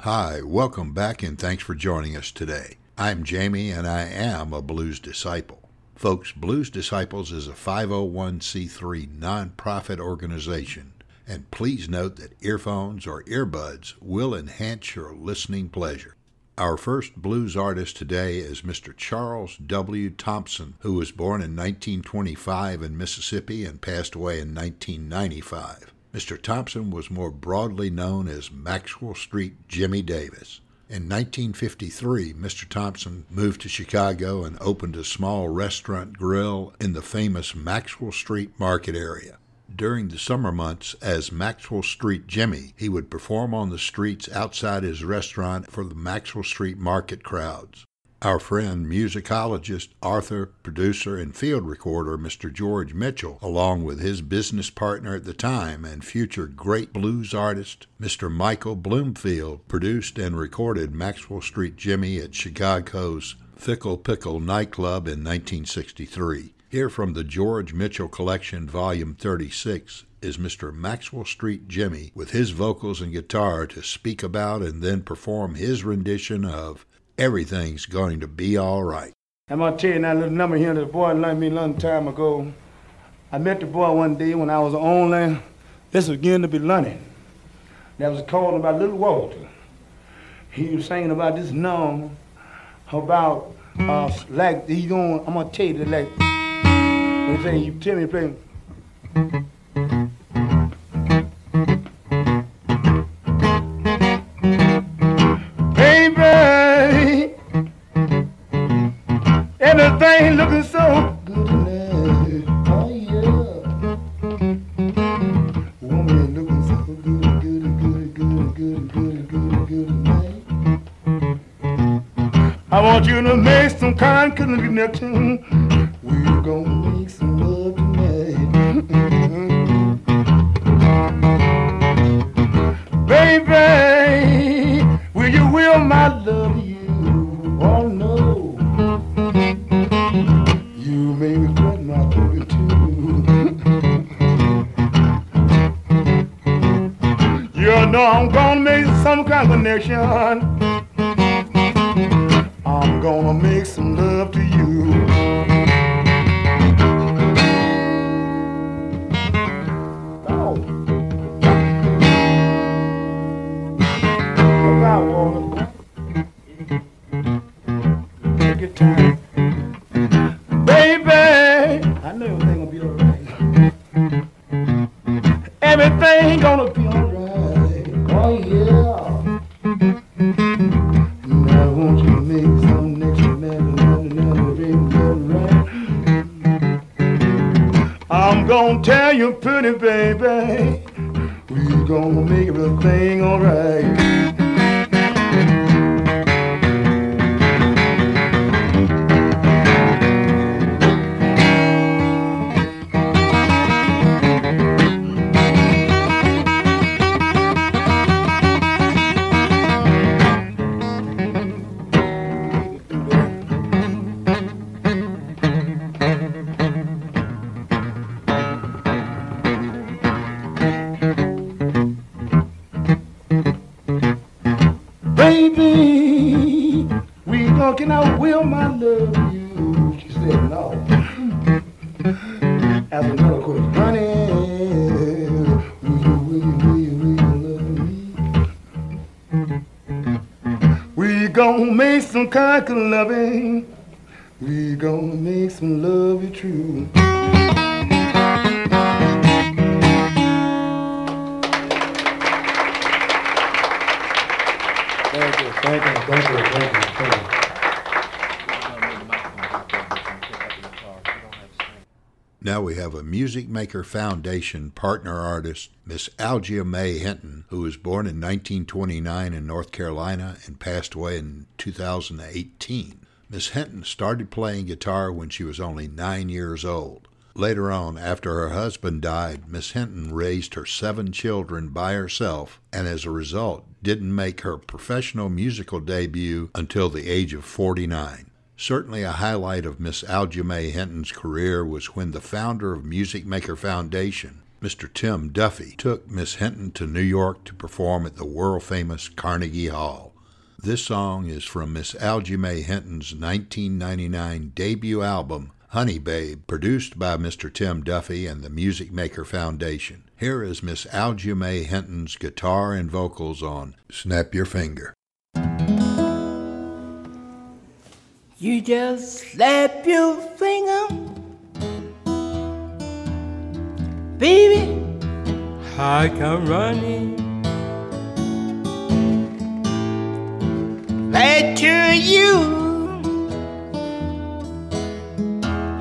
Hi, welcome back and thanks for joining us today. I'm Jamie and I am a Blues Disciple. Folks, Blues Disciples is a 501c3 nonprofit organization, and please note that earphones or earbuds will enhance your listening pleasure. Our first blues artist today is Mr. Charles W. Thompson, who was born in 1925 in Mississippi and passed away in 1995. Mr. Thompson was more broadly known as Maxwell Street Jimmy Davis. In 1953, Mr. Thompson moved to Chicago and opened a small restaurant grill in the famous Maxwell Street market area. During the summer months, as Maxwell Street Jimmy, he would perform on the streets outside his restaurant for the Maxwell Street market crowds. Our friend, musicologist, author, producer, and field recorder Mr. George Mitchell, along with his business partner at the time and future great blues artist Mr. Michael Bloomfield, produced and recorded Maxwell Street Jimmy at Chicago's Fickle Pickle nightclub in 1963. Here from the George Mitchell Collection, Volume 36, is Mr. Maxwell Street Jimmy with his vocals and guitar to speak about and then perform his rendition of everything's going to be all right. I'm gonna tell you that little number here that the boy learned me a long time ago. I met the boy one day when I was only, this was beginning to be learning. That was called about Little Walter. He was singing about this song about uh, like he going. I'm gonna tell you like when he say you tell me to play. So good tonight. Oh yeah. Woman looking so good, good, good, good, good, good, good, good tonight. I want you to make some kind connection. Kind of loving. Music Maker Foundation partner artist, Miss Algia Mae Hinton, who was born in 1929 in North Carolina and passed away in 2018. Miss Hinton started playing guitar when she was only nine years old. Later on, after her husband died, Miss Hinton raised her seven children by herself and as a result didn't make her professional musical debut until the age of 49. Certainly a highlight of Miss Algia Mae Hinton's career was when the founder of Music Maker Foundation, Mr. Tim Duffy took Miss Hinton to New York to perform at the world famous Carnegie Hall. This song is from Miss Algia Mae Hinton's 1999 debut album, Honey Babe, produced by Mr. Tim Duffy and the Music Maker Foundation. Here is Miss Algia Mae Hinton's guitar and vocals on Snap Your Finger. You just slap your finger, baby. I come running right to you.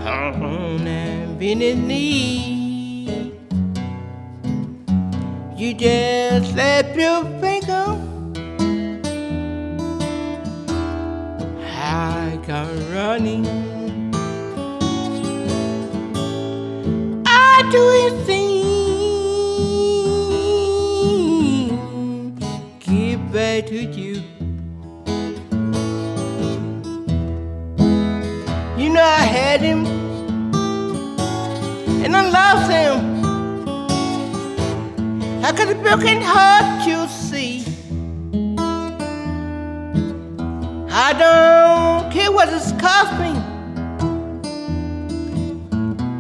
On a bended knee, you just slap your finger. Running. I do anything, get back to you. You know I had him, and I lost him. I got a broken heart, you I don't care what it's cost me.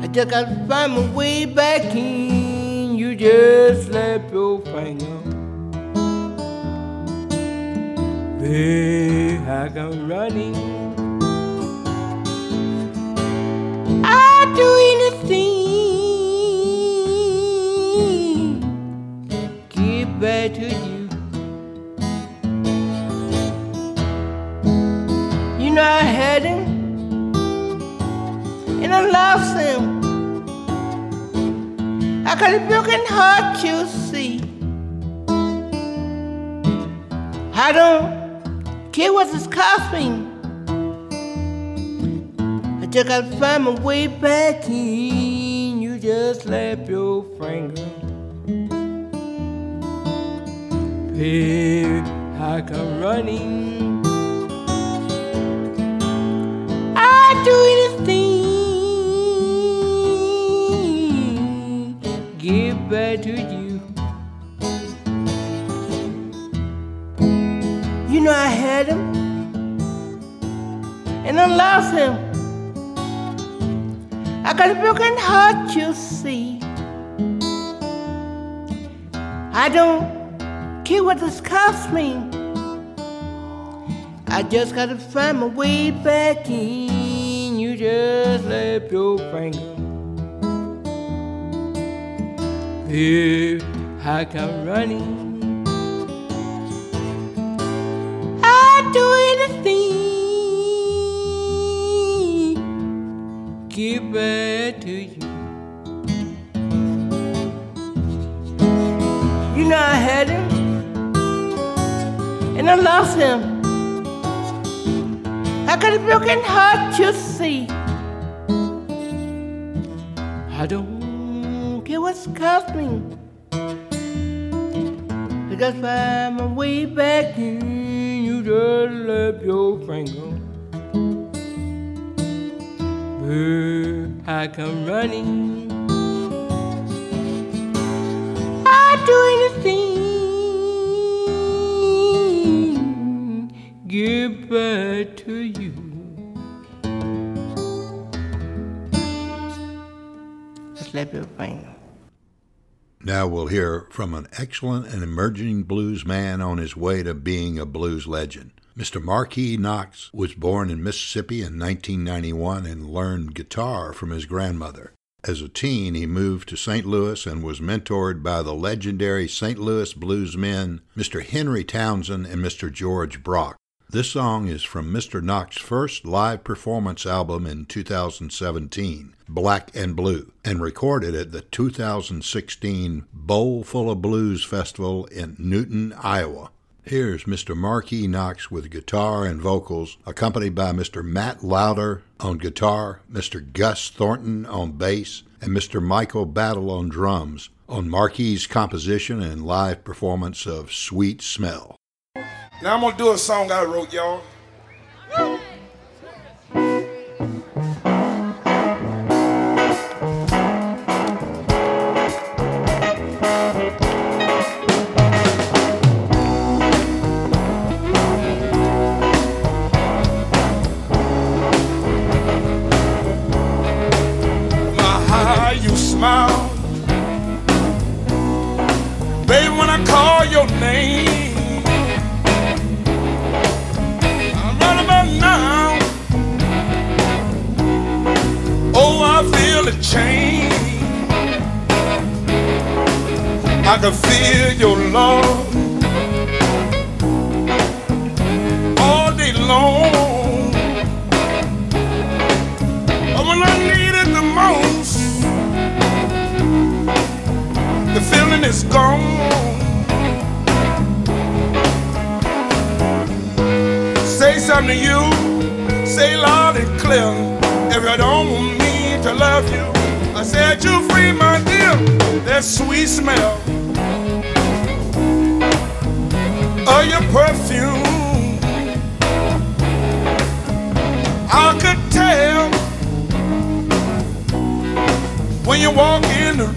I just gotta find my way back in. You just slap your finger. Hey, I come running. I do anything. Get back to and I lost him. I got a broken heart, you see. I don't care what is cost. I just gotta find my way back in. You just slap your finger. Here I come running. I do anything, give back to you. You know I had him, and I lost him. I got a broken heart, you see. I don't care what this cost me. I just gotta find my way back in. You just slap your finger. Here I come running. I do anything. Give back to you. You know I had him, and I lost him. I got a broken heart, you see. I don't care what's cost me. I just find my way back in. You just left your finger. Here I come running. I do anything, give back to you. Slap your finger. Now we'll hear from an excellent and emerging blues man on his way to being a blues legend. Mr. Marquis Knox was born in Mississippi in 1991 and learned guitar from his grandmother. As a teen, he moved to St. Louis and was mentored by the legendary St. Louis blues men Mr. Henry Townsend and Mr. George Brock. This song is from Mr. Knox's first live performance album in 2017, Black and Blue, and recorded at the 2016 Bowl Full of Blues Festival in Newton, Iowa. Here's Mr. Marquis Knox with guitar and vocals, accompanied by Mr. Matt Lauder on guitar, Mr. Gus Thornton on bass, and Mr. Michael Battle on drums, on Marquis' composition and live performance of Sweet Smell. Now I'm gonna do a song I wrote, y'all. can feel your love all day long. But when I need it the most, the feeling is gone. Say something to you, say loud and clear. If you don't want me to love you, I said you free, my dear. That sweet smell of your perfume. I could tell when you walk in the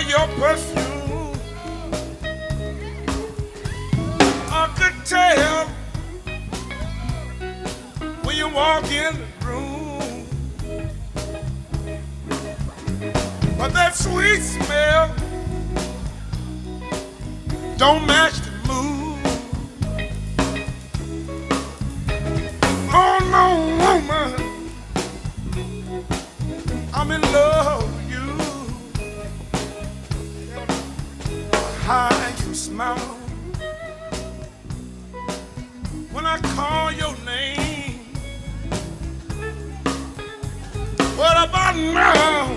your perfume. I could tell when you walk in the room. But that sweet smell don't match smile when I call your name. What about now?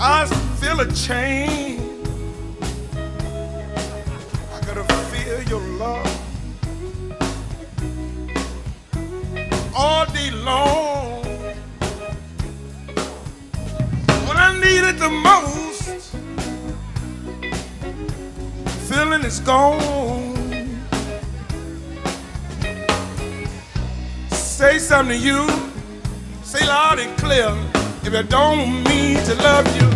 I feel a change. Is gone. Say something to you, say loud and clear. If I don't mean to love you.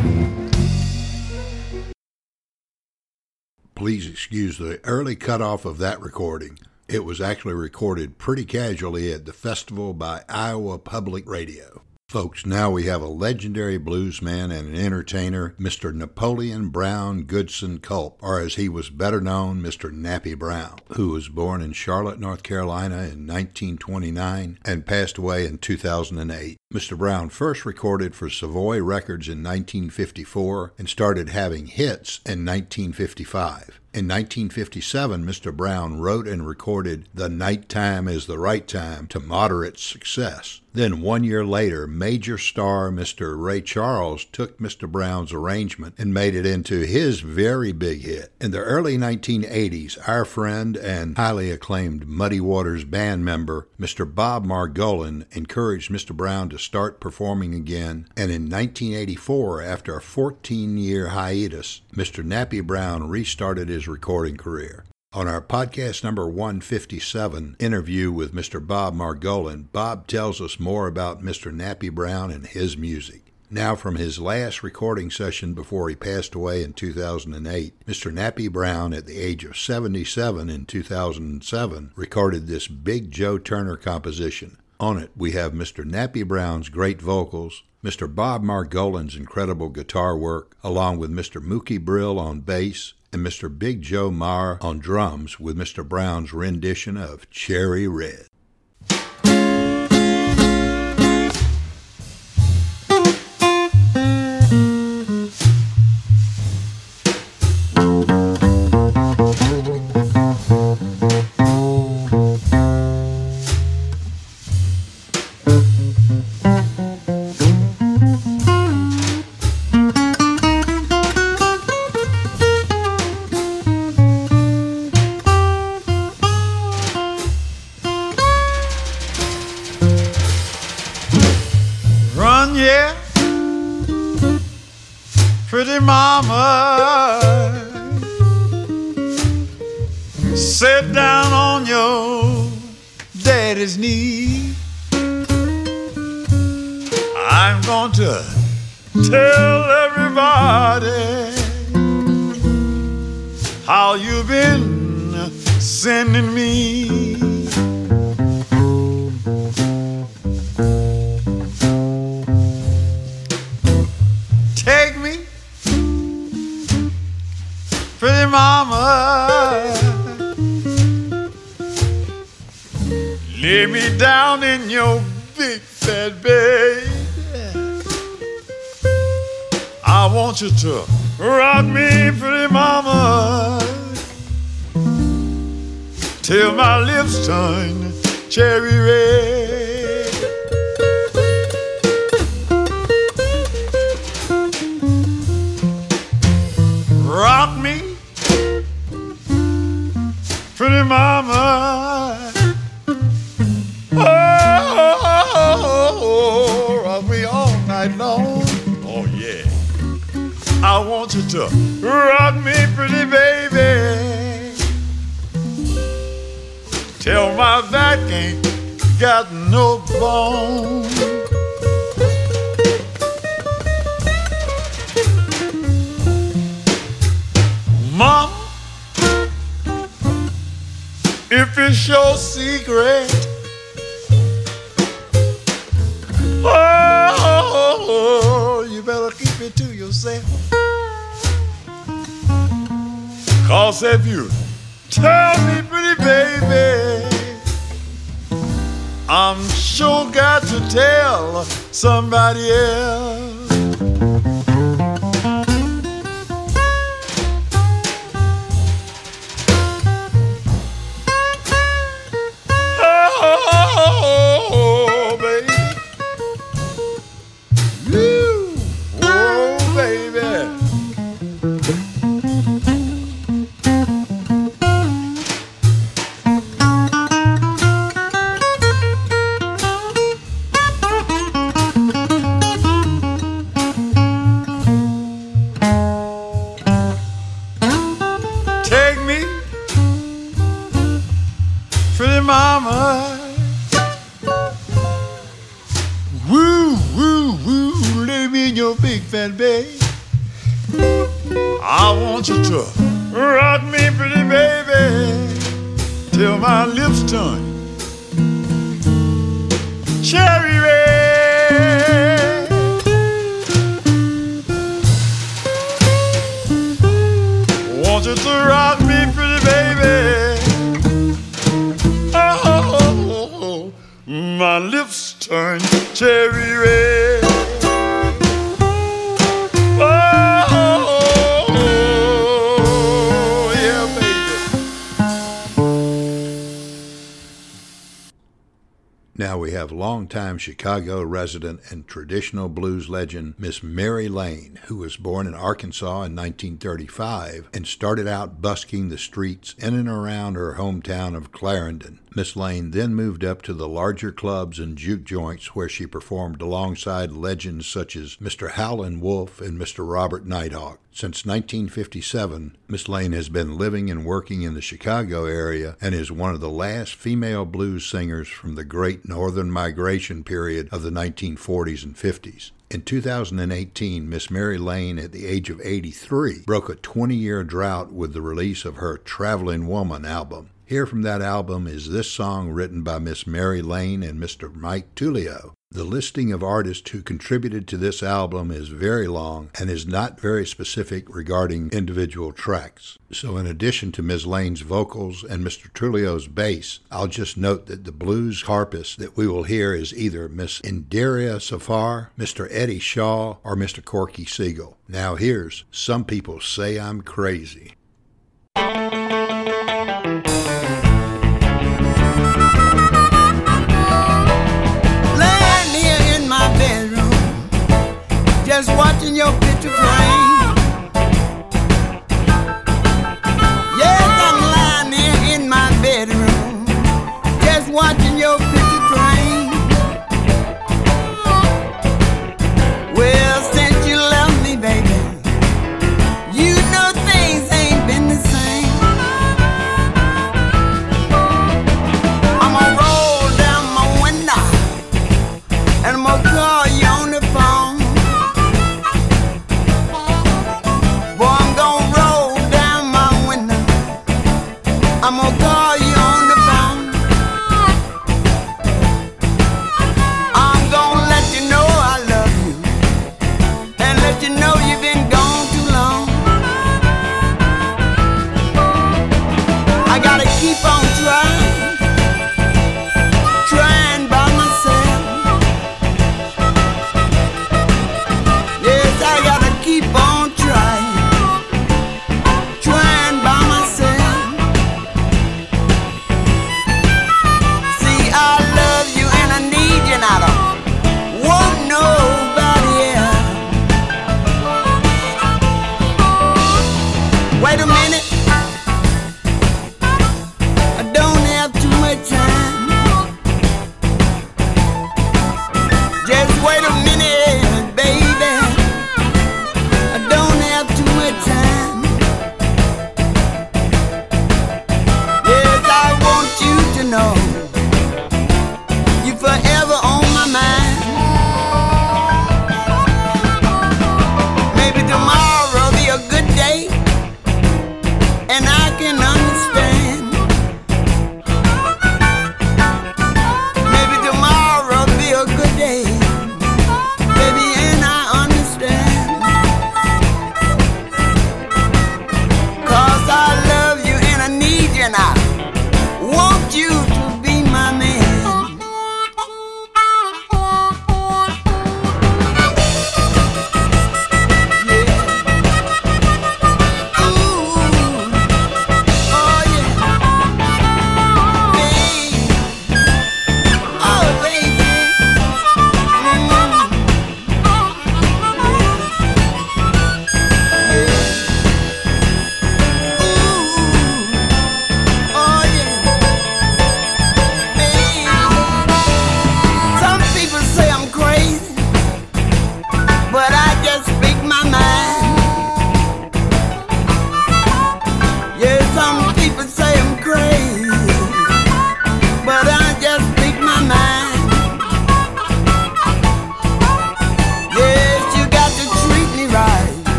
Please excuse the early cutoff of that recording. It was actually recorded pretty casually at the festival by Iowa Public Radio. Folks, now we have a legendary bluesman and an entertainer, Mr. Napoleon Brown Goodson Culp, or as he was better known, Mr. Nappy Brown, who was born in Charlotte, North Carolina in 1929 and passed away in 2008. Mr. Brown first recorded for Savoy Records in 1954 and started having hits in 1955. In 1957, Mr. Brown wrote and recorded The Night Time is the Right Time to moderate success. Then, one year later, major star Mr. Ray Charles took Mr. Brown's arrangement and made it into his very big hit. In the early 1980s, our friend and highly acclaimed Muddy Waters band member, Mr. Bob Margolin, encouraged Mr. Brown to start performing again, and in 1984, after a 14 year hiatus, Mr. Nappy Brown restarted his recording career. On our podcast number 157 interview with Mr. Bob Margolin, Bob tells us more about Mr. Nappy Brown and his music. Now, from his last recording session before he passed away in 2008, Mr. Nappy Brown, at the age of 77 in 2007, recorded this Big Joe Turner composition. On it, we have Mr. Nappy Brown's great vocals, Mr. Bob Margolin's incredible guitar work, along with Mr. Mookie Brill on bass, and Mr. Big Joe Maher on drums, with Mr. Brown's rendition of Cherry Red. I'm going to tell everybody how you've been sending me. Take me, pretty mama. Lay me down in your big fat bed. Want you to rock me, pretty mama, till my lips turn cherry red. Ain't got no bone. Mom, if it's your secret, oh, you better keep it to yourself. Cause if you tell me, pretty baby, I'm sure got to tell somebody else. Longtime Chicago resident and traditional blues legend Miss Mary Lane, who was born in Arkansas in 1935 and started out busking the streets in and around her hometown of Clarendon. Miss Lane then moved up to the larger clubs and juke joints where she performed alongside legends such as Mr. Howlin' Wolf and Mr. Robert Nighthawk. Since 1957, Miss Lane has been living and working in the Chicago area and is one of the last female blues singers from the great northern migration period of the 1940s and 50s. In 2018, Miss Mary Lane, at the age of 83, broke a 20 year drought with the release of her Traveling Woman album. Here from that album is this song written by Miss Mary Lane and Mr. Mike Tullio. The listing of artists who contributed to this album is very long and is not very specific regarding individual tracks. So, in addition to Ms. Lane's vocals and Mr. Tullio's bass, I'll just note that the blues harpist that we will hear is either Miss Indiara Sfair, Mr. Eddie Shaw, or Mr. Corky Siegel. Now, here's Some People Say I'm Crazy.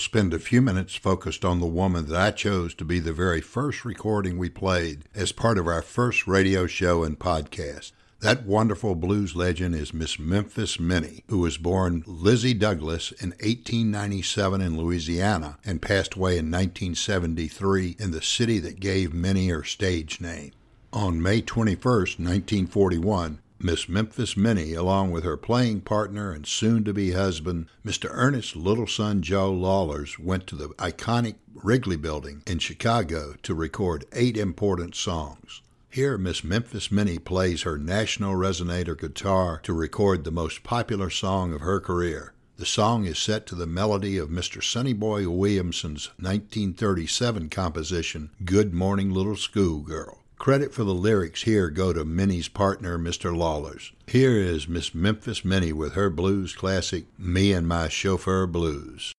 Spend a few minutes focused on the woman that I chose to be the very first recording we played as part of our first radio show and podcast. That wonderful blues legend is Miss Memphis Minnie, who was born Lizzie Douglas in 1897 in Louisiana and passed away in 1973 in the city that gave Minnie her stage name. On May 21, 1941, Miss Memphis Minnie, along with her playing partner and soon to be husband, Mr. Ernest Little Son Joe Lawlars, went to the iconic Wrigley Building in Chicago to record eight important songs. Here, Miss Memphis Minnie plays her National Resonator guitar to record the most popular song of her career. The song is set to the melody of Mr. Sonny Boy Williamson's 1937 composition, Good Morning Little Schoolgirl. Credit for the lyrics here go to Minnie's partner, Mr. Lawlars. Here is Miss Memphis Minnie with her blues classic, Me and My Chauffeur Blues.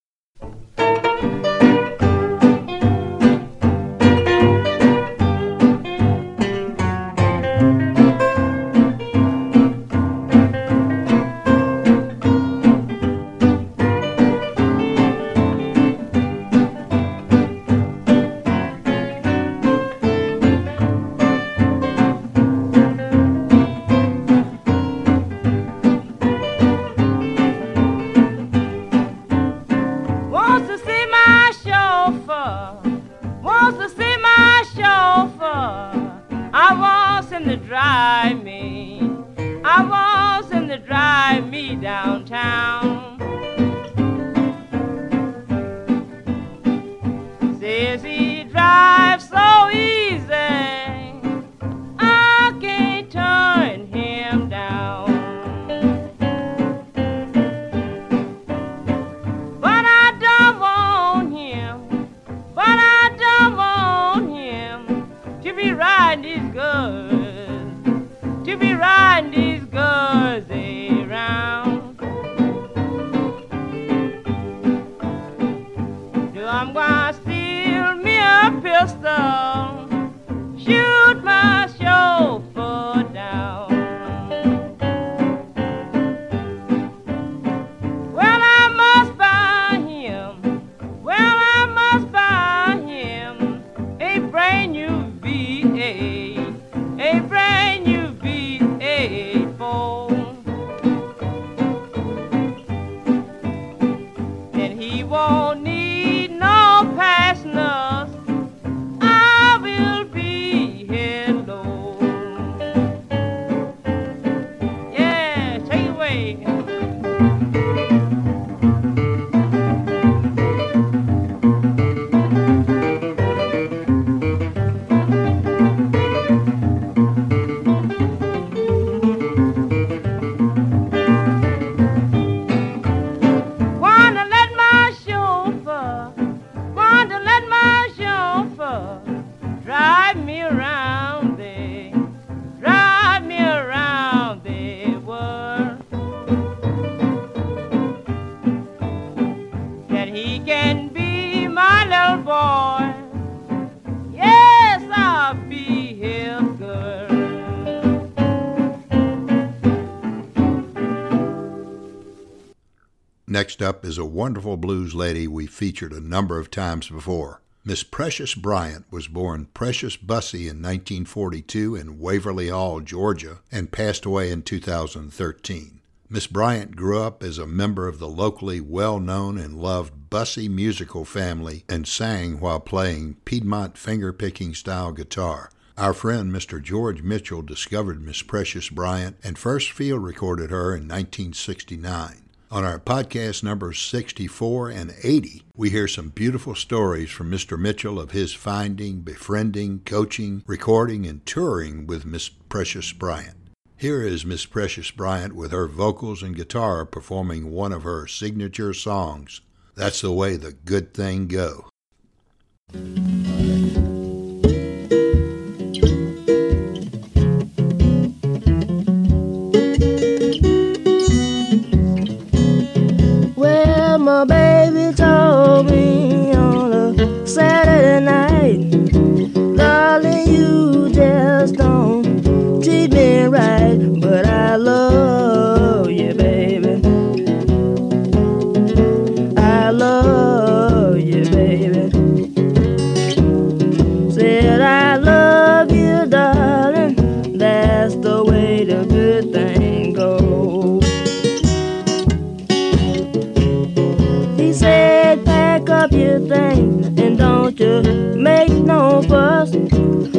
Up is a wonderful blues lady we featured a number of times before. Miss Precious Bryant was born Precious Bussey in 1942 in Waverly Hall, Georgia, and passed away in 2013. Miss Bryant grew up as a member of the locally well known and loved Bussey musical family and sang while playing Piedmont fingerpicking style guitar. Our friend Mr. George Mitchell discovered Miss Precious Bryant and first field recorded her in 1969. On our podcast numbers 64 and 80, we hear some beautiful stories from Mr. Mitchell of his finding, befriending, coaching, recording, and touring with Miss Precious Bryant. Here is Miss Precious Bryant with her vocals and guitar performing one of her signature songs. That's the way the good thing go. Darling, you just don't treat me right, but I love you, baby. I love you, baby. Said I love you, darling. That's the way the good thing goes. He said, pack up your things and don't you make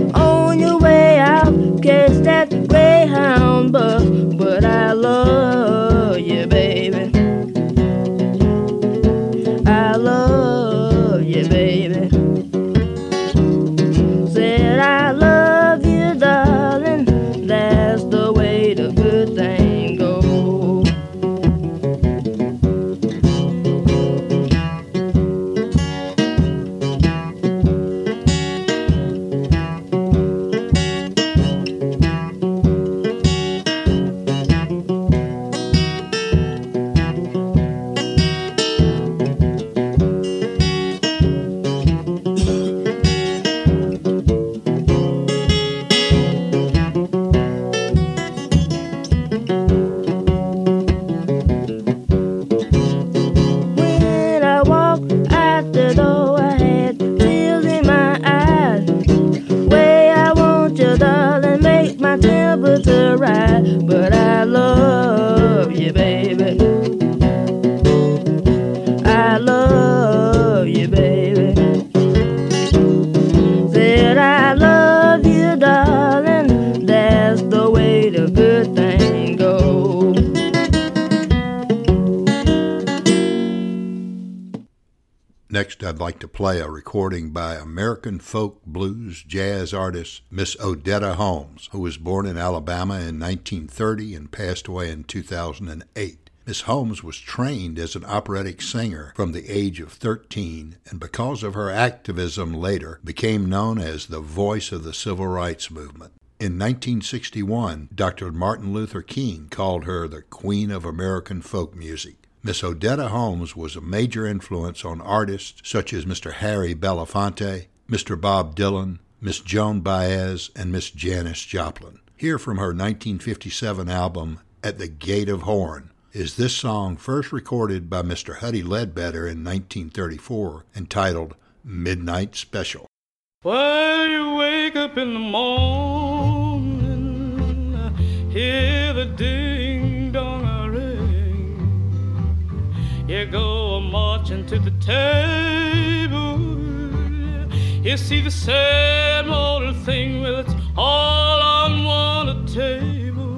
like to play a recording by American folk blues jazz artist Miss Odetta Holmes, who was born in Alabama in 1930 and passed away in 2008. Miss Holmes was trained as an operatic singer from the age of 13 and because of her activism later became known as the voice of the civil rights movement. In 1961, Dr. Martin Luther King called her the Queen of American folk music. Miss Odetta Holmes was a major influence on artists such as Mr. Harry Belafonte, Mr. Bob Dylan, Miss Joan Baez, and Miss Janis Joplin. Here from her 1957 album, At the Gate of Horn, is this song first recorded by Mr. Huddie Ledbetter in 1934, entitled Midnight Special. When you wake up in the morning, hear the ding you go a marching to the table. You see the same old thing with it's all on one table.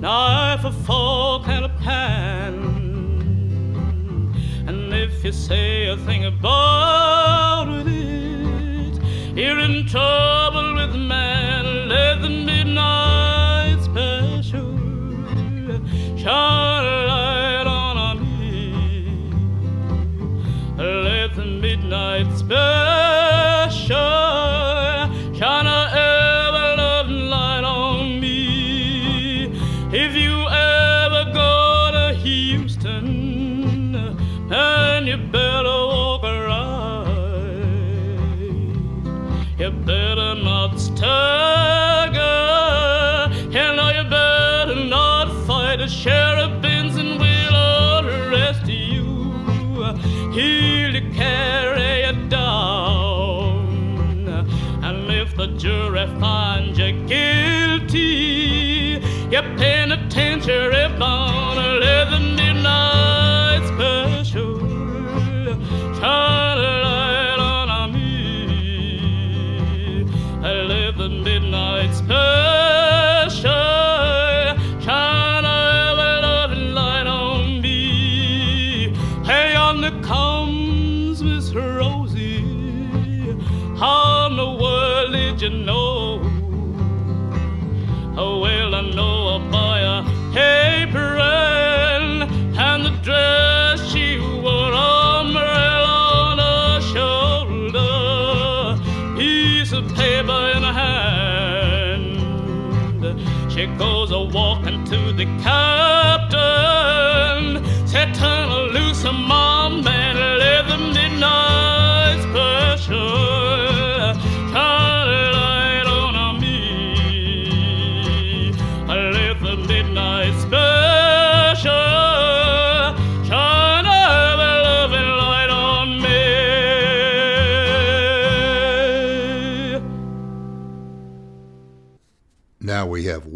Knife, a fork, and a pan. And if you say a thing about it, you're in trouble with man. Let the midnight special shine. Midnight penitentiary bound.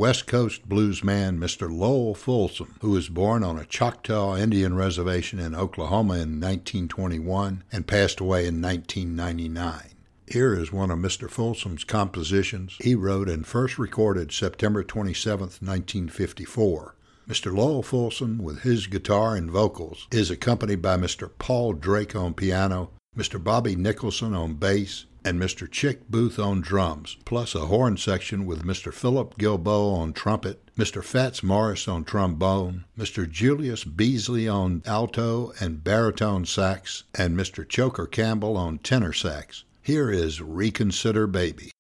West Coast bluesman Mr. Lowell Fulsom, who was born on a Choctaw Indian reservation in Oklahoma in 1921 and passed away in 1999. Here is one of Mr. Fulsom's compositions he wrote and first recorded September 27, 1954. Mr. Lowell Fulsom, with his guitar and vocals, is accompanied by Mr. Paul Drake on piano, Mr. Bobby Nicholson on bass, and Mr. Chick Booth on drums, plus a horn section with Mr. Philip Gilbeaux on trumpet, Mr. Fats Morris on trombone, Mr. Julius Beasley on alto and baritone sax, and Mr. Choker Campbell on tenor sax. Here is Reconsider Baby.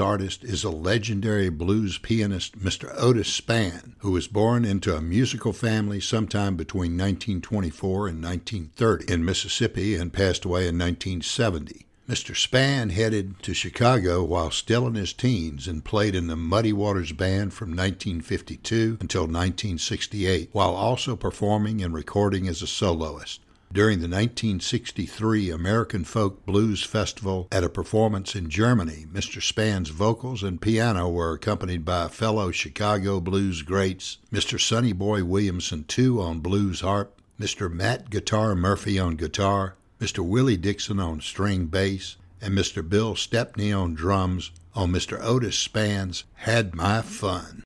Artist is a legendary blues pianist, Mr. Otis Spann, who was born into a musical family sometime between 1924 and 1930 in Mississippi and passed away in 1970. Mr. Spann headed to Chicago while still in his teens and played in the Muddy Waters Band from 1952 until 1968, while also performing and recording as a soloist. During the 1963 American Folk Blues Festival at a performance in Germany, Mr. Spann's vocals and piano were accompanied by fellow Chicago blues greats Mr. Sonny Boy Williamson II on blues harp, Mr. Matt Guitar Murphy on guitar, Mr. Willie Dixon on string bass, and Mr. Bill Stepney on drums on Mr. Otis Spann's Had My Fun.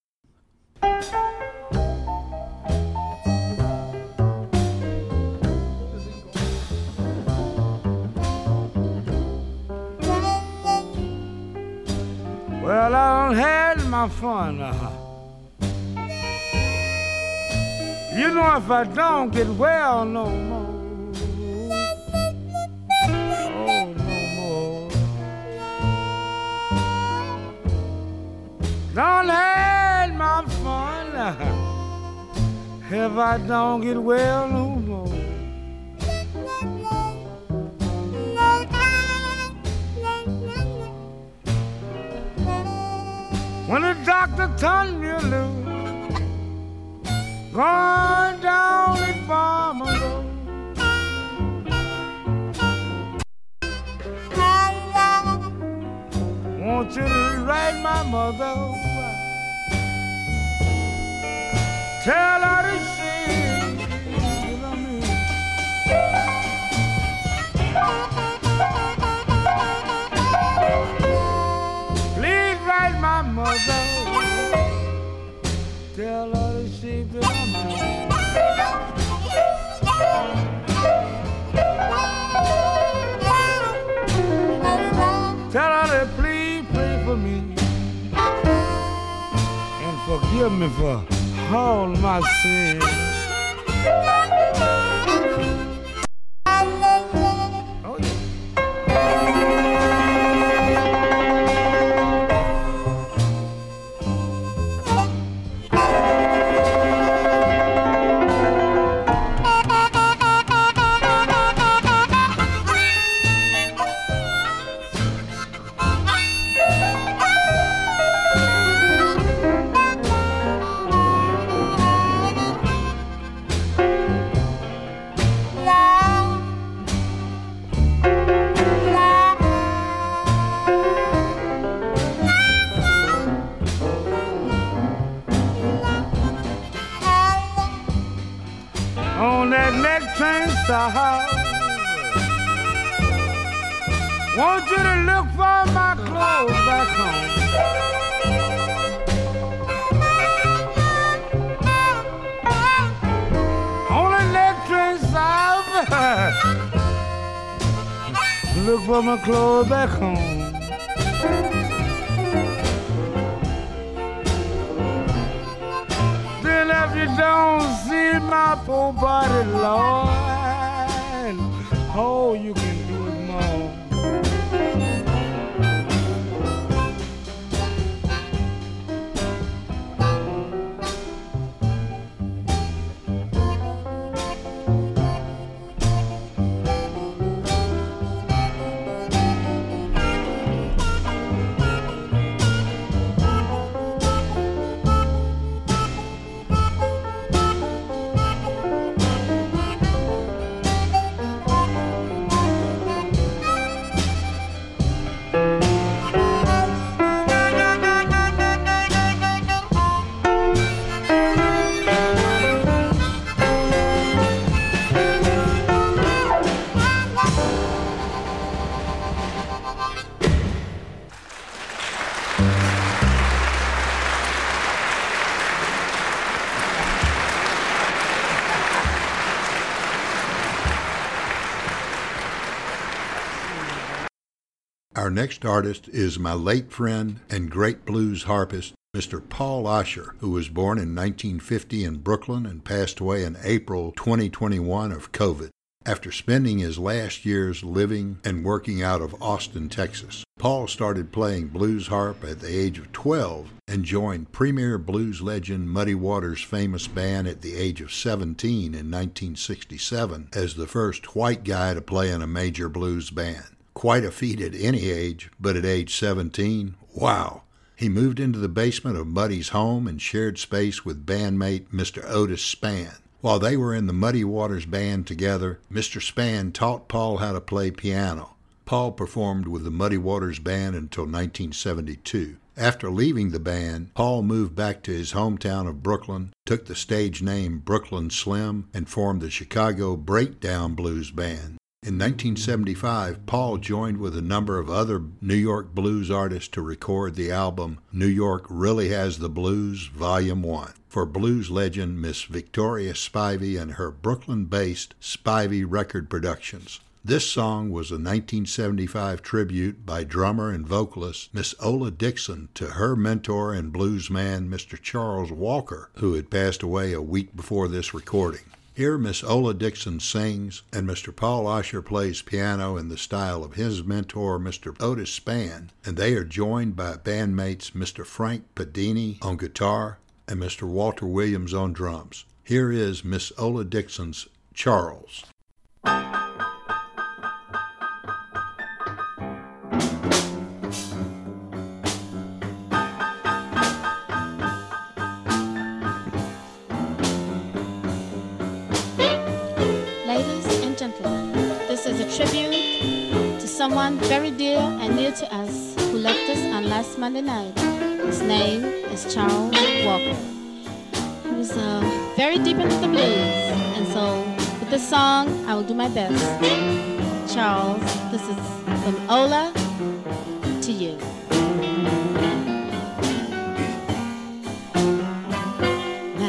Done had my fun. You know, if I don't get well no more, oh, no more. Done had my fun. If I don't get well no more. When the doctor turned me loose, going down in Farmer Road. Want you to write my mother, tell her forgive me for all my sins. My next artist is my late friend and great blues harpist, Mr. Paul Oscher, who was born in 1950 in Brooklyn and passed away in April 2021 of COVID after spending his last years living and working out of Austin, Texas. Paul started playing blues harp at the age of 12 and joined premier blues legend Muddy Waters' famous band at the age of 17 in 1967 as the first white guy to play in a major blues band. Quite a feat at any age, but at age 17, wow. He moved into the basement of Muddy's home and shared space with bandmate Mr. Otis Spann. While they were in the Muddy Waters band together, Mr. Spann taught Paul how to play piano. Paul performed with the Muddy Waters band until 1972. After leaving the band, Paul moved back to his hometown of Brooklyn, took the stage name Brooklyn Slim, and formed the Chicago Breakdown Blues Band. In 1975, Paul joined with a number of other New York blues artists to record the album New York Really Has the Blues, Volume 1, for blues legend Miss Victoria Spivey and her Brooklyn based Spivey Record Productions. This song was a 1975 tribute by drummer and vocalist Miss Ola Dixon to her mentor and bluesman Mr. Charles Walker, who had passed away a week before this recording. Here, Miss Ola Dixon sings, and Mr. Paul Oscher plays piano in the style of his mentor, Mr. Otis Spann, and they are joined by bandmates Mr. Frank Padini on guitar and Mr. Walter Williams on drums. Here is Miss Ola Dixon's Charles. Last Monday night. His name is Charles Walker. He was uh, very deep into the blues, and so with this song, I will do my best. Charles, this is from Ola to you.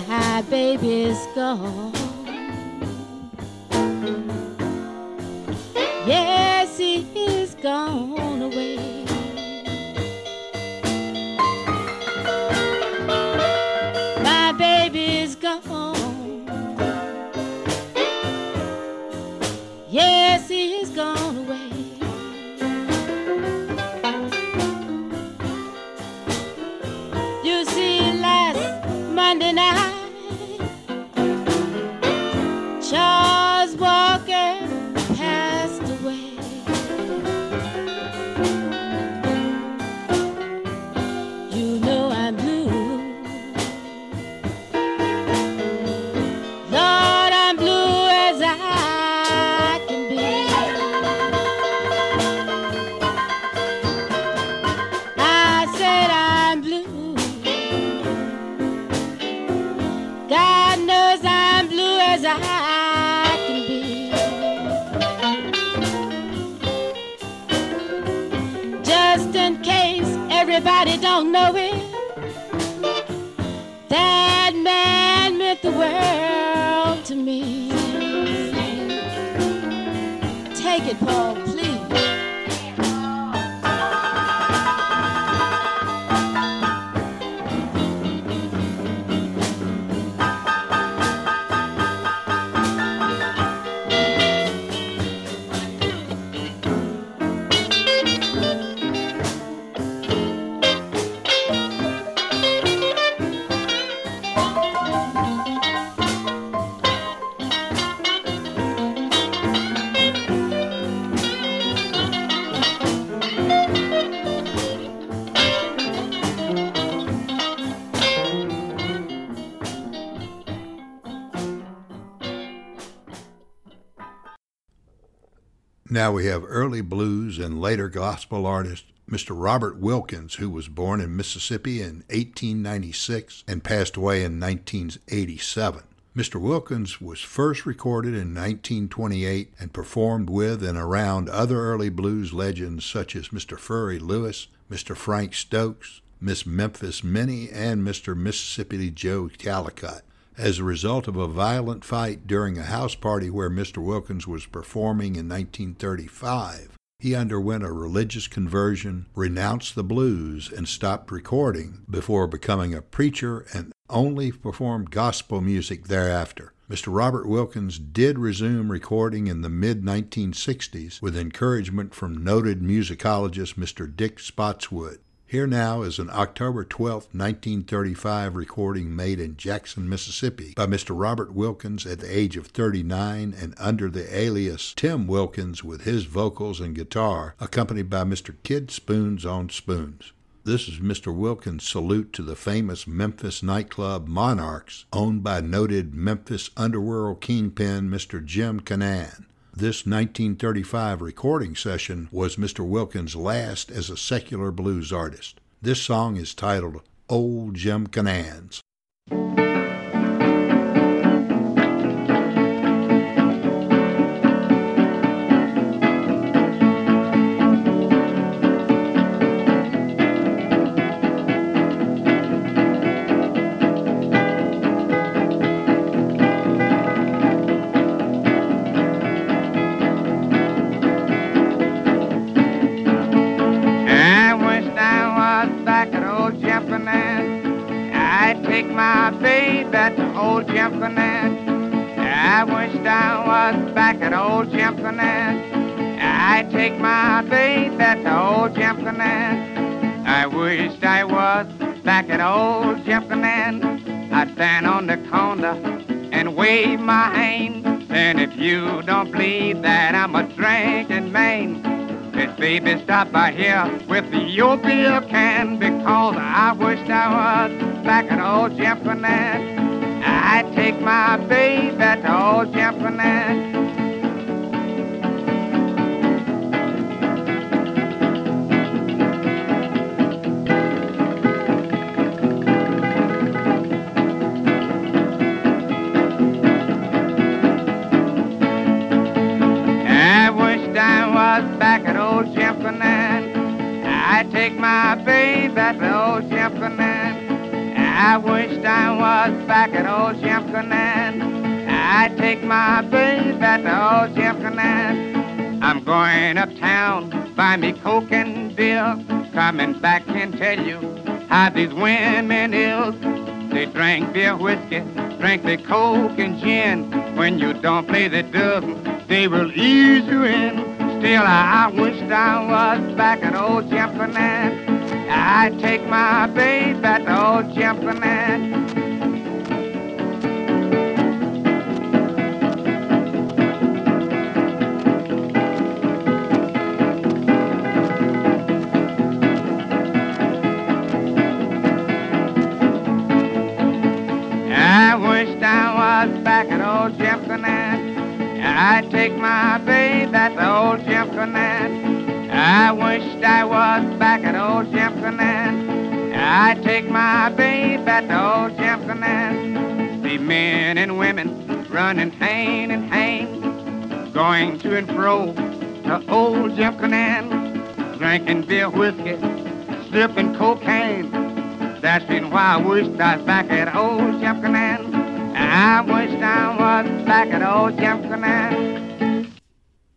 My baby's gone. Everybody don't know it, that man meant the world to me. Take it, Paul, Now we have early blues and later gospel artist Mr. Robert Wilkins, who was born in Mississippi in 1896 and passed away in 1987. Mr. Wilkins was first recorded in 1928 and performed with and around other early blues legends such as Mr. Furry Lewis, Mr. Frank Stokes, Miss Memphis Minnie, and Mr. Mississippi Joe Callicott. As a result of a violent fight during a house party where Mr. Wilkins was performing in 1935, he underwent a religious conversion, renounced the blues, and stopped recording before becoming a preacher and only performed gospel music thereafter. Mr. Robert Wilkins did resume recording in the mid 1960s with encouragement from noted musicologist Mr. Dick Spotswood. Here now is an October 12, 1935 recording made in Jackson, Mississippi by Mr. Robert Wilkins at the age of 39 and under the alias Tim Wilkins with his vocals and guitar, accompanied by Mr. Kid Spoons on spoons. This is Mr. Wilkins' salute to the famous Memphis nightclub Monarchs, owned by noted Memphis underworld kingpin Mr. Jim Canaan. This 1935 recording session was Mr. Wilkins' last as a secular blues artist. This song is titled Old Jim Canaan's. Back at old Jim I'd take my baby to old Jim I wish I was back at old Jim I'd stand on the corner and wave my hand. And if you don't believe that I'm a drinking man, this baby stop by here with your beer can. Because I wish I was back at old Jim I'd take my baby to old I I was back at old Jim I'd take my baby to old. I wish I was back at old Jim Canaan. I'd take my baby to old Jim Canaan. I'm going uptown, buy me coke and beer. Coming back and tell you how these women is. They drink beer, whiskey, drink the coke and gin. When you don't play the dozen, they will ease you in. Still, I wish I was back at old Jim I'd take my baby back to old Jim Canaan. I wish I was back at old Jim Canaan. I'd take my baby back to old Jim Canaan. I wish I was back at old Canaan. I'd take my baby back to old Canaan. See men and women running hand in hand, going to and fro to old Canaan. drinking beer, whiskey, slipping cocaine. That's been why I wish I was back at old Champagne. I wish I was back at old Champagne.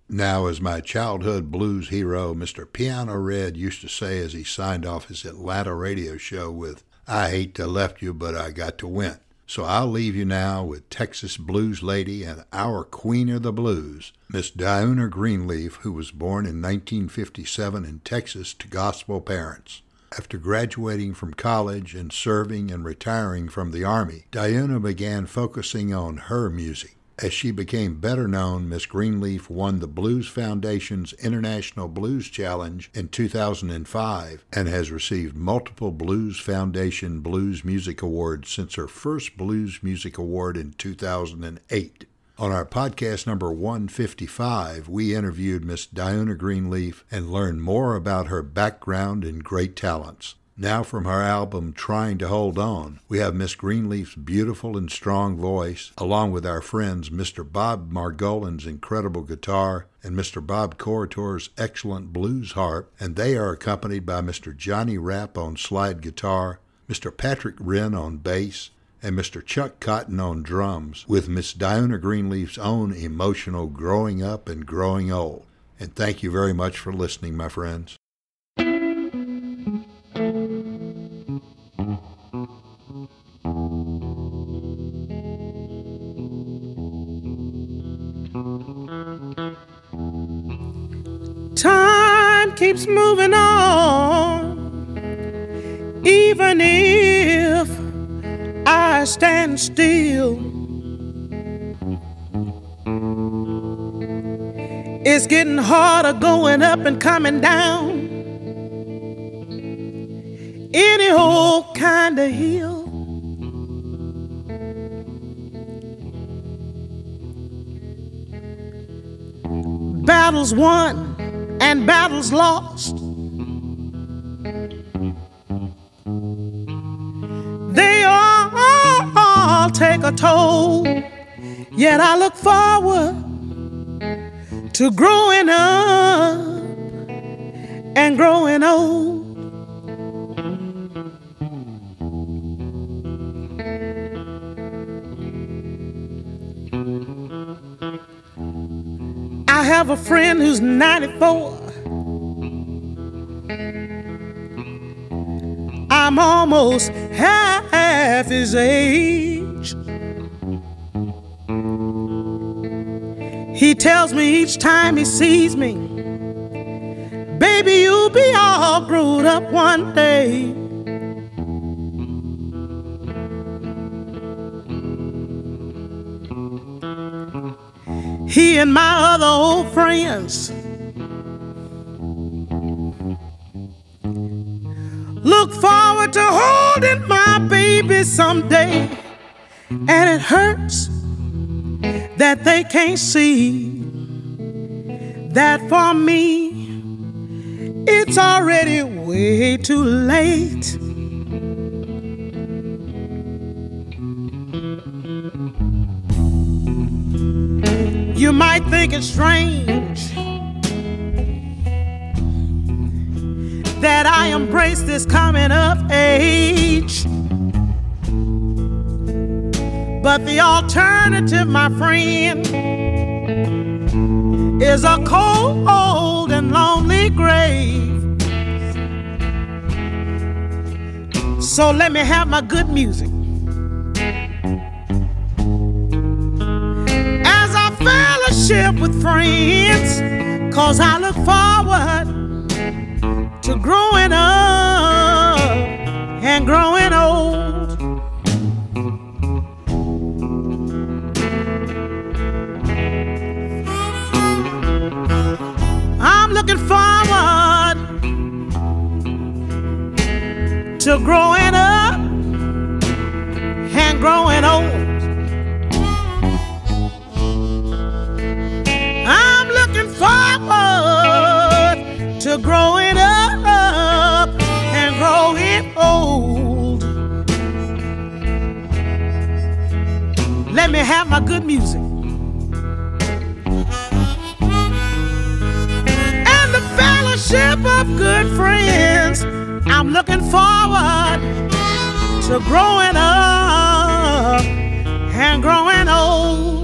Now, as my childhood blues hero, Mr. Piano Red, used to say as he signed off his Atlanta radio show with, I hate to left you, but I got to win. So I'll leave you now with Texas blues lady and our queen of the blues, Miss Diunna Greenleaf, who was born in 1957 in Texas to gospel parents. After graduating from college and serving and retiring from the Army, Diunna began focusing on her music. As she became better known, Miss Greenleaf won the Blues Foundation's International Blues Challenge in 2005 and has received multiple Blues Foundation Blues Music Awards since her first Blues Music Award in 2008. On our podcast number 155, we interviewed Miss Diunna Greenleaf and learned more about her background and great talents. Now, from her album Trying to Hold On, we have Miss Greenleaf's beautiful and strong voice, along with our friends Mr. Bob Margolin's incredible guitar and Mr. Bob Corritore's excellent blues harp, and they are accompanied by Mr. Johnny Rapp on slide guitar, Mr. Patrick Rynn on bass, and Mr. Chuck Cotton on drums, with Miss Diunna Greenleaf's own emotional growing up and growing old. And thank you very much for listening, my friends. Keeps moving on, even if I stand still. It's getting harder going up and coming down. Any old kind of hill. Battles won and battles lost. They all, all take a toll. Yet I look forward to growing up and growing old. Have a friend who's 94. I'm almost half his age. He tells me each time he sees me, baby, you'll be all grown up one day. He and my other old friends look forward to holding my baby someday, and it hurts that they can't see that for me it's already way too late. Think it's strange that I embrace this coming of age. But the alternative, my friend, is a cold and lonely grave. So let me have my good music. Fellowship with friends, cause I look forward to growing up and growing old. I'm looking forward to growing up and growing old. Old. Let me have my good music. And the fellowship of good friends. I'm looking forward to growing up and growing old.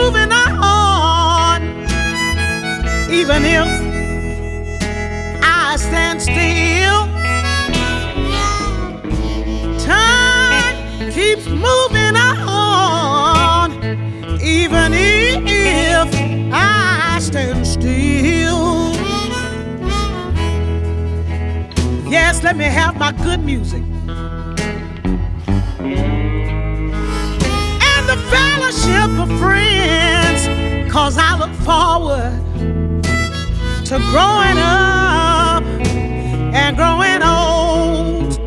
Moving on, even if I stand still. Time keeps moving on, even if I stand still. Yes, let me have my good music. Friends, cause I look forward to growing up and growing old.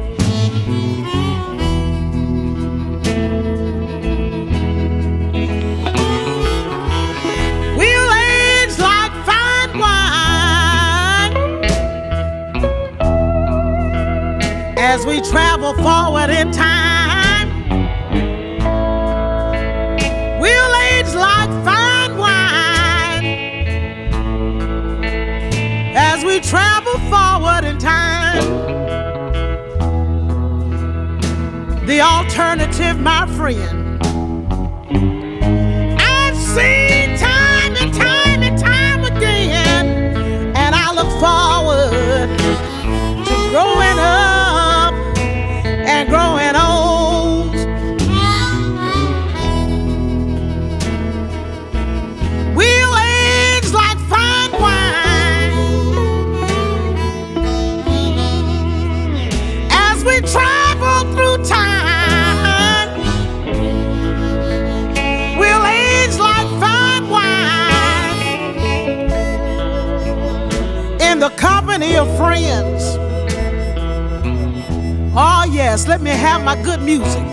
We'll age like fine wine as we travel forward in time. Alternative, my friend. Friends. Oh, yes, let me have my good music.